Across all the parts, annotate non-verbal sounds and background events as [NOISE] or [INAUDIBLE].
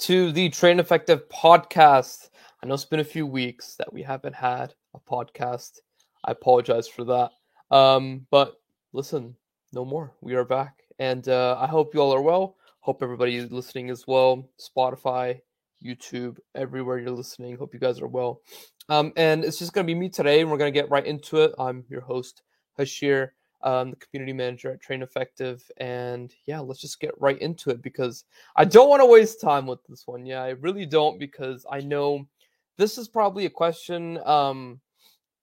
to the Train Effective podcast. I know it's been a few weeks that we haven't had a podcast. I apologize for that. Um, but listen, no more. We are back. And uh, I hope you all are well. Hope everybody is listening as well. Spotify, YouTube, everywhere you're listening. Hope you guys are well. Um, and it's just going to be me today, and we're going to get right into it. I'm your host, Hashir um, the community manager at Train Effective. And yeah, let's just get right into it because I don't want to waste time with this one. Yeah, I really don't because I know this is probably a question um,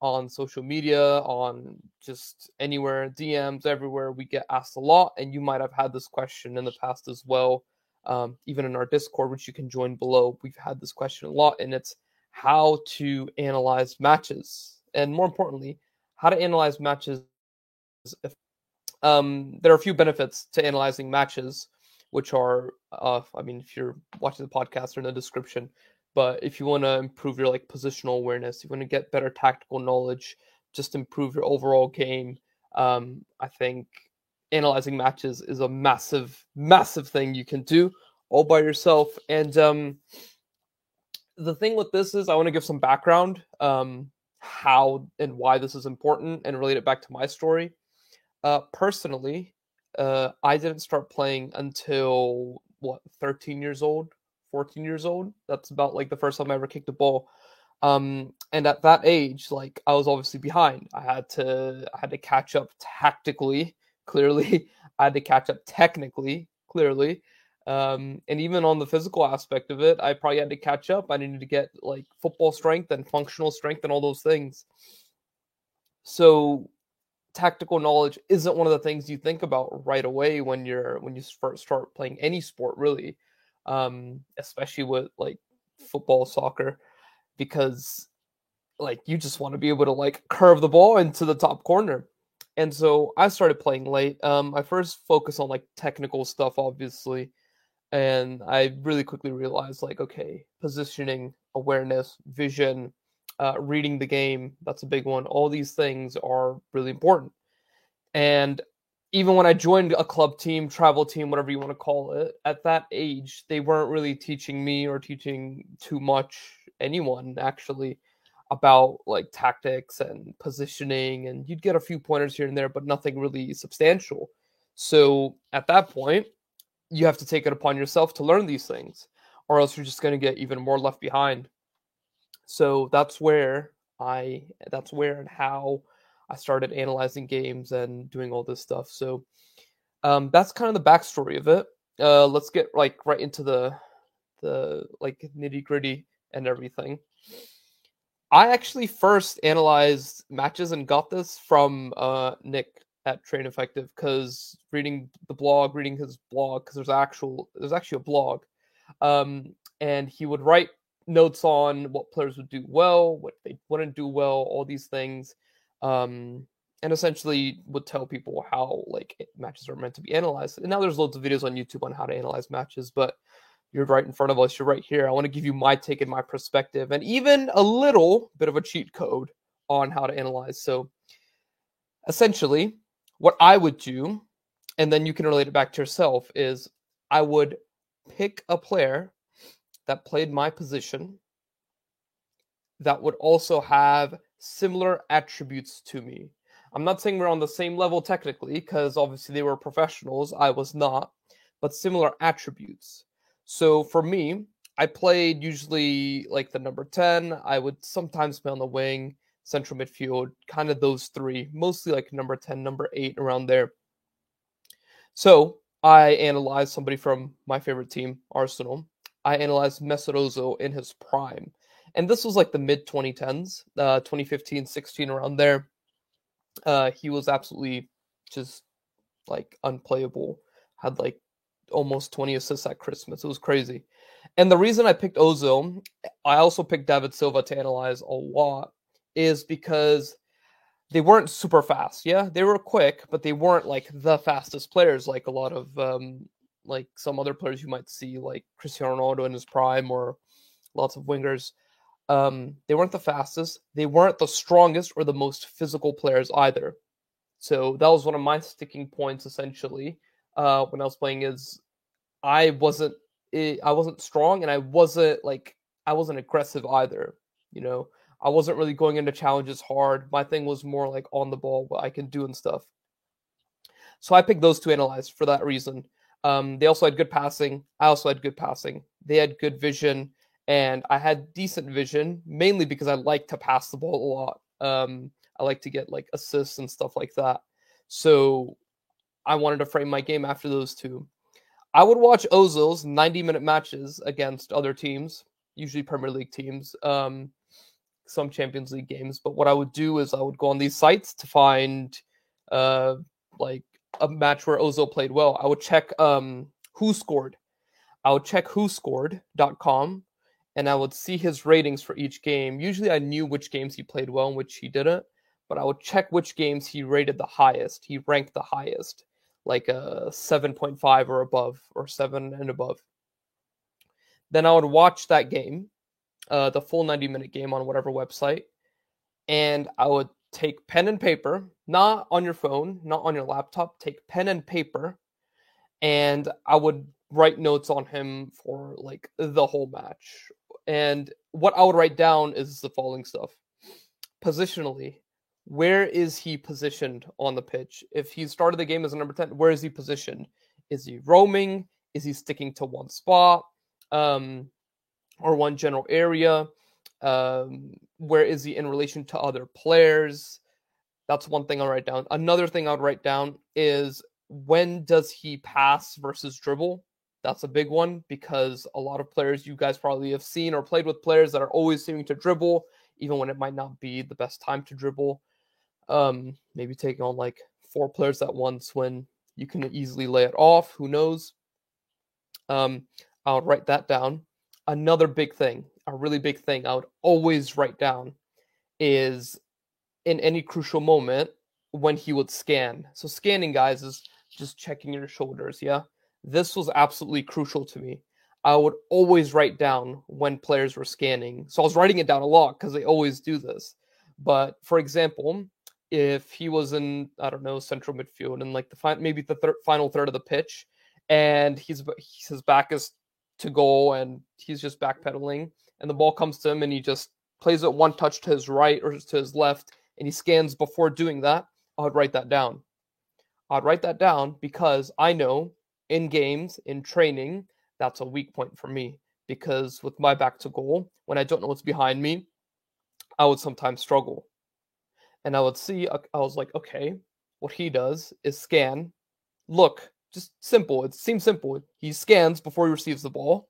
on social media, on just anywhere, DMs, everywhere. We get asked a lot, and you might have had this question in the past as well. Um, even in our Discord, which you can join below, we've had this question a lot, and it's how to analyze matches, and more importantly, how to analyze matches if, um, there are a few benefits to analyzing matches, which are, uh, I mean, if you're watching the podcast or in the description, but if you want to improve your like positional awareness, you want to get better tactical knowledge, just improve your overall game. Um, I think analyzing matches is a massive, massive thing you can do all by yourself. And um, the thing with this is, I want to give some background, um, how and why this is important, and relate it back to my story. Uh, personally, uh, I didn't start playing until what 13 years old, 14 years old. That's about like the first time I ever kicked a ball. Um, and at that age, like I was obviously behind. I had to I had to catch up tactically, [LAUGHS] clearly. I had to catch up technically, clearly. Um, and even on the physical aspect of it, I probably had to catch up. I needed to get like football strength and functional strength and all those things. So tactical knowledge isn't one of the things you think about right away when you're when you first start playing any sport really um especially with like football soccer because like you just want to be able to like curve the ball into the top corner. And so i started playing late. Um i first focused on like technical stuff obviously and i really quickly realized like okay positioning awareness vision uh, reading the game that's a big one. All these things are really important. And even when i joined a club team travel team whatever you want to call it at that age they weren't really teaching me or teaching too much anyone actually about like tactics and positioning and you'd get a few pointers here and there but nothing really substantial. So at that point you have to take it upon yourself to learn these things or else you're just going to get even more left behind so that's where I that's where and how I started analyzing games and doing all this stuff. So um, that's kind of the backstory of it. Uh, let's get like right into the the like nitty gritty and everything. I actually first analyzed matches and got this from uh, Nick at Train Effective because reading the blog, reading his blog, because there's actual there's actually a blog, um, and he would write notes on what players would do well, what they wouldn't do well, all these things, um, and essentially would tell people how like matches are meant to be analyzed. And now there's loads of videos on YouTube on how to analyze matches, but you're right in front of us. You're right here. I want to give you my take and my perspective, and even a little bit of a cheat code on how to analyze. So, essentially, what I would do, and then you can relate it back to yourself, is I would pick a player that played my position that would also have similar attributes to me. I'm not saying we're on the same level technically, because obviously they were professionals. I was not, but similar attributes. So for me, I played usually like the number 10. I would sometimes play on the wing, central midfield, kind of those three, mostly like number 10, number 8, around there. So I analyzed somebody from my favorite team, Arsenal, I analyzed Ozil in his prime. And this was like the mid 2010s, uh, 2015, 16, around there. Uh, he was absolutely just like unplayable. Had like almost 20 assists at Christmas. It was crazy. And the reason I picked Ozil, I also picked David Silva to analyze a lot, is because they weren't super fast. Yeah, they were quick, but they weren't like the fastest players like a lot of um, like some other players you might see, like Cristiano Ronaldo in his prime or lots of wingers. Um, they weren't the fastest. They weren't the strongest or the most physical players either. So that was one of my sticking points essentially uh, when I was playing. Is I wasn't I wasn't strong, and I wasn't like I wasn't aggressive either. You know, I wasn't really going into challenges hard. My thing was more like on the ball, what I can do and stuff. So I picked those to analyze for that reason. Um, they also had good passing. I also had good passing. They had good vision, and I had decent vision, mainly because I like to pass the ball a lot. Um, I like to get like assists and stuff like that. So I wanted to frame my game after those two. I would watch Ozil's 90 minute matches against other teams, usually Premier League teams, um, some Champions League games. But what I would do is I would go on these sites to find uh, like a match where Ozil played well. I would check um, who scored. I would check whoscored.com and I would see his ratings for each game. Usually I knew which games he played well and which he didn't, but I would check which games he rated the highest. He ranked the highest like a 7.5 or above or 7 and above then i would watch that game uh, the full 90 minute game on whatever website and i would take pen and paper not on your phone not on your laptop take pen and paper and i would write notes on him for like the whole match and what i would write down is the following stuff positionally where is he positioned on the pitch? If he started the game as a number 10, where is he positioned? Is he roaming? Is he sticking to one spot um, or one general area? Um, where is he in relation to other players? That's one thing I'll write down. Another thing I'd write down is when does he pass versus dribble? That's a big one because a lot of players you guys probably have seen or played with players that are always seeming to dribble, even when it might not be the best time to dribble. Um, maybe taking on like four players at once when you can easily lay it off. Who knows? Um, I'll write that down. Another big thing, a really big thing I would always write down is in any crucial moment when he would scan. So scanning guys is just checking your shoulders, yeah? This was absolutely crucial to me. I would always write down when players were scanning. So I was writing it down a lot because they always do this. But for example, if he was in I don't know central midfield and like the fi- maybe the thir- final third of the pitch, and he's his back is to goal and he's just backpedaling, and the ball comes to him and he just plays it one touch to his right or to his left, and he scans before doing that. I'd write that down. I'd write that down because I know in games in training that's a weak point for me because with my back to goal when I don't know what's behind me, I would sometimes struggle and I would see, I was like, okay, what he does is scan, look, just simple. It seems simple. He scans before he receives the ball,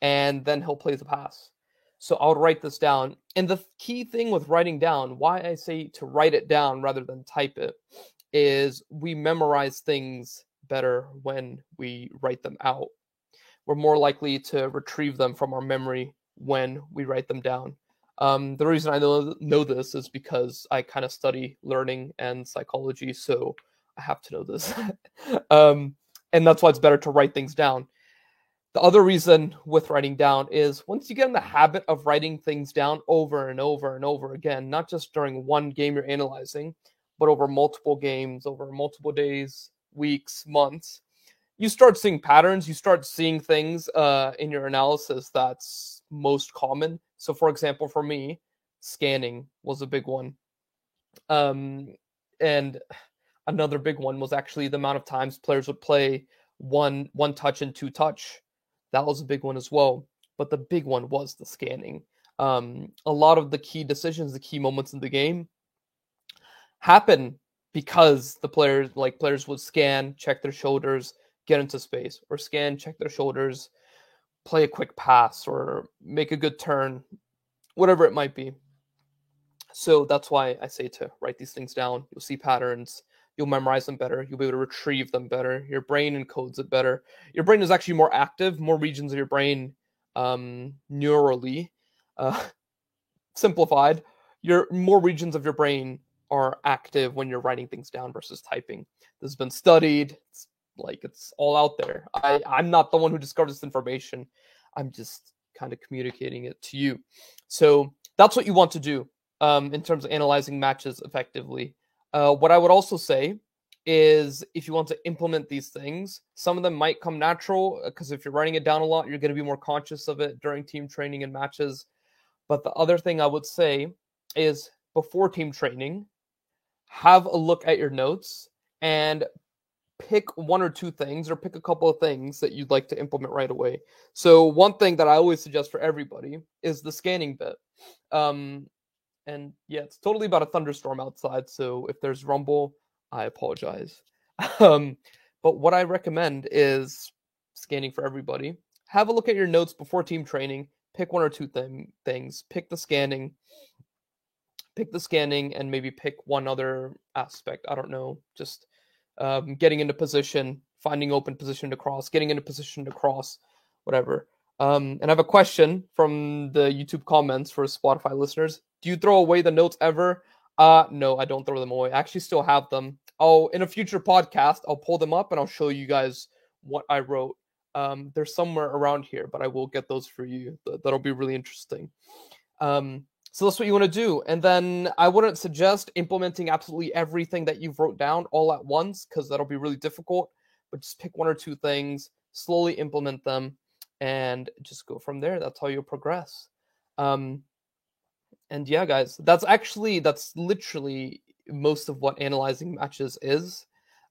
and then he'll play the pass. So I'll write this down. And the key thing with writing down, why I say to write it down rather than type it, is we memorize things better when we write them out. We're more likely to retrieve them from our memory when we write them down. Um, the reason I know, know this is because I kind of study learning and psychology, so I have to know this. [LAUGHS] um, and that's why it's better to write things down. The other reason with writing down is once you get in the habit of writing things down over and over and over again, not just during one game you're analyzing, but over multiple games, over multiple days, weeks, months, you start seeing patterns. You start seeing things uh, in your analysis that's most common. So, for example, for me, scanning was a big one. Um, and another big one was actually the amount of times players would play one one touch and two touch. That was a big one as well. But the big one was the scanning. Um, a lot of the key decisions, the key moments in the game, happen because the players like players would scan, check their shoulders, get into space, or scan, check their shoulders, play a quick pass or make a good turn, whatever it might be. So that's why I say to write these things down. You'll see patterns, you'll memorize them better, you'll be able to retrieve them better. Your brain encodes it better. Your brain is actually more active, more regions of your brain um, neurally uh, [LAUGHS] simplified. Your more regions of your brain are active when you're writing things down versus typing. This has been studied. It's like it's all out there. I, I'm not the one who discovered this information. I'm just kind of communicating it to you. So that's what you want to do um, in terms of analyzing matches effectively. Uh, what I would also say is if you want to implement these things, some of them might come natural because if you're writing it down a lot, you're going to be more conscious of it during team training and matches. But the other thing I would say is before team training, have a look at your notes and pick one or two things or pick a couple of things that you'd like to implement right away. So one thing that I always suggest for everybody is the scanning bit. Um, and yeah, it's totally about a thunderstorm outside. So if there's rumble, I apologize. [LAUGHS] Um, but what I recommend is scanning for everybody. Have a look at your notes before team training. Pick one or two thing, things. Pick the scanning. Pick the scanning and maybe pick one other aspect. I don't know. Just um, getting into position, finding open position to cross, getting into position to cross, whatever. Um, and I have a question from the YouTube comments for Spotify listeners. Do you throw away the notes ever? Uh, no, I don't throw them away. I actually still have them. Oh, in a future podcast, I'll pull them up and I'll show you guys what I wrote. Um, they're somewhere around here, but I will get those for you. That'll be really interesting. Um, so that's what you want to do. And then I wouldn't suggest implementing absolutely everything that you've wrote down all at once because that'll be really difficult. But just pick one or two things, slowly implement them, and just go from there. That's how you'll progress. Um, and yeah, guys, that's actually that's literally most of what analyzing matches is.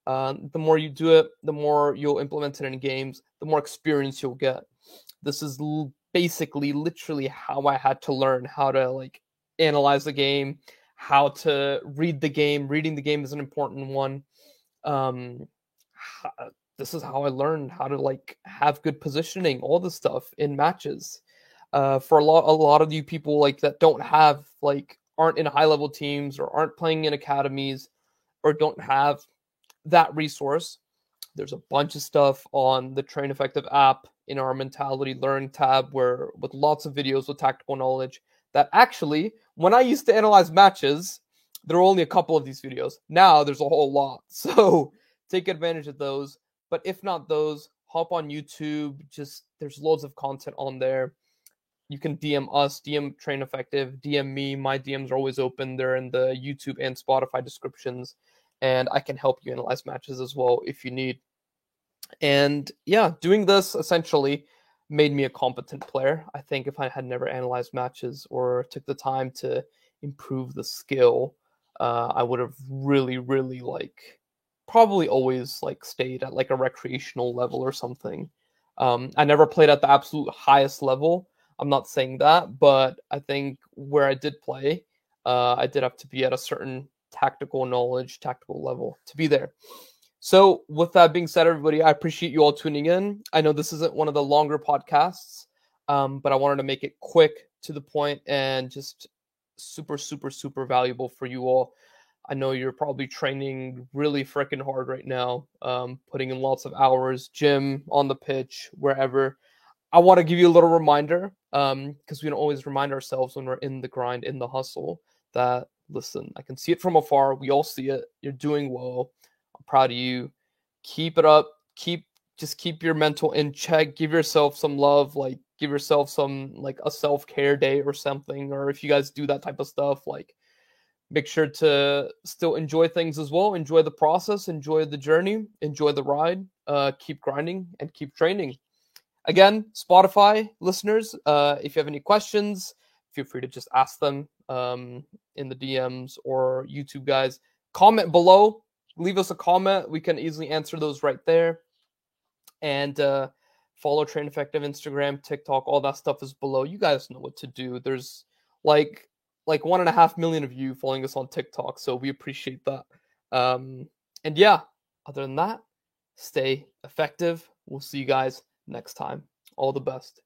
Uh, the more you do it, the more you'll implement it in games, the more experience you'll get. This is l- basically literally how I had to learn how to like analyze the game, how to read the game. Reading the game is an important one. Um, this is how I learned how to like have good positioning, all this stuff in matches. Uh, for a lot, a lot of you people like that don't have like aren't in high level teams or aren't playing in academies or don't have that resource. There's a bunch of stuff on the Train Effective app in our mentality learn tab where with lots of videos with tactical knowledge that actually when I used to analyze matches, there were only a couple of these videos. Now there's a whole lot. [LAUGHS] So take advantage of those. But if not those, hop on YouTube. Just there's loads of content on there. You can DM us, DM Train Effective, DM me. My DMs are always open. They're in the YouTube and Spotify descriptions. And I can help you analyze matches as well if you need. And yeah, doing this essentially made me a competent player. I think if I had never analyzed matches or took the time to improve the skill, uh, I would have really, really like probably always like stayed at like a recreational level or something. Um, I never played at the absolute highest level. I'm not saying that, but I think where I did play, uh, I did have to be at a certain tactical knowledge, tactical level to be there. So, with that being said, everybody, I appreciate you all tuning in. I know this isn't one of the longer podcasts, um, but I wanted to make it quick, to the point, and just super, super, super valuable for you all. I know you're probably training really freaking hard right now, um, putting in lots of hours, gym, on the pitch, wherever. I want to give you a little reminder because um, we don't always remind ourselves when we're in the grind, in the hustle, that listen, I can see it from afar. We all see it. You're doing well I'm proud of you. Keep it up. Keep just keep your mental in check. Give yourself some love. Like give yourself some like a self care day or something. Or if you guys do that type of stuff, like make sure to still enjoy things as well. Enjoy the process. Enjoy the journey. Enjoy the ride. Uh, keep grinding and keep training. Again, Spotify listeners, uh, if you have any questions, feel free to just ask them um, in the DMs or YouTube guys. Comment below leave us a comment. We can easily answer those right there. And uh, follow Train Effective Instagram, TikTok, all that stuff is below. You guys know what to do. There's like like one and a half million of you following us on TikTok, so we appreciate that. Um, and yeah, other than that, stay effective. We'll see you guys next time. All the best.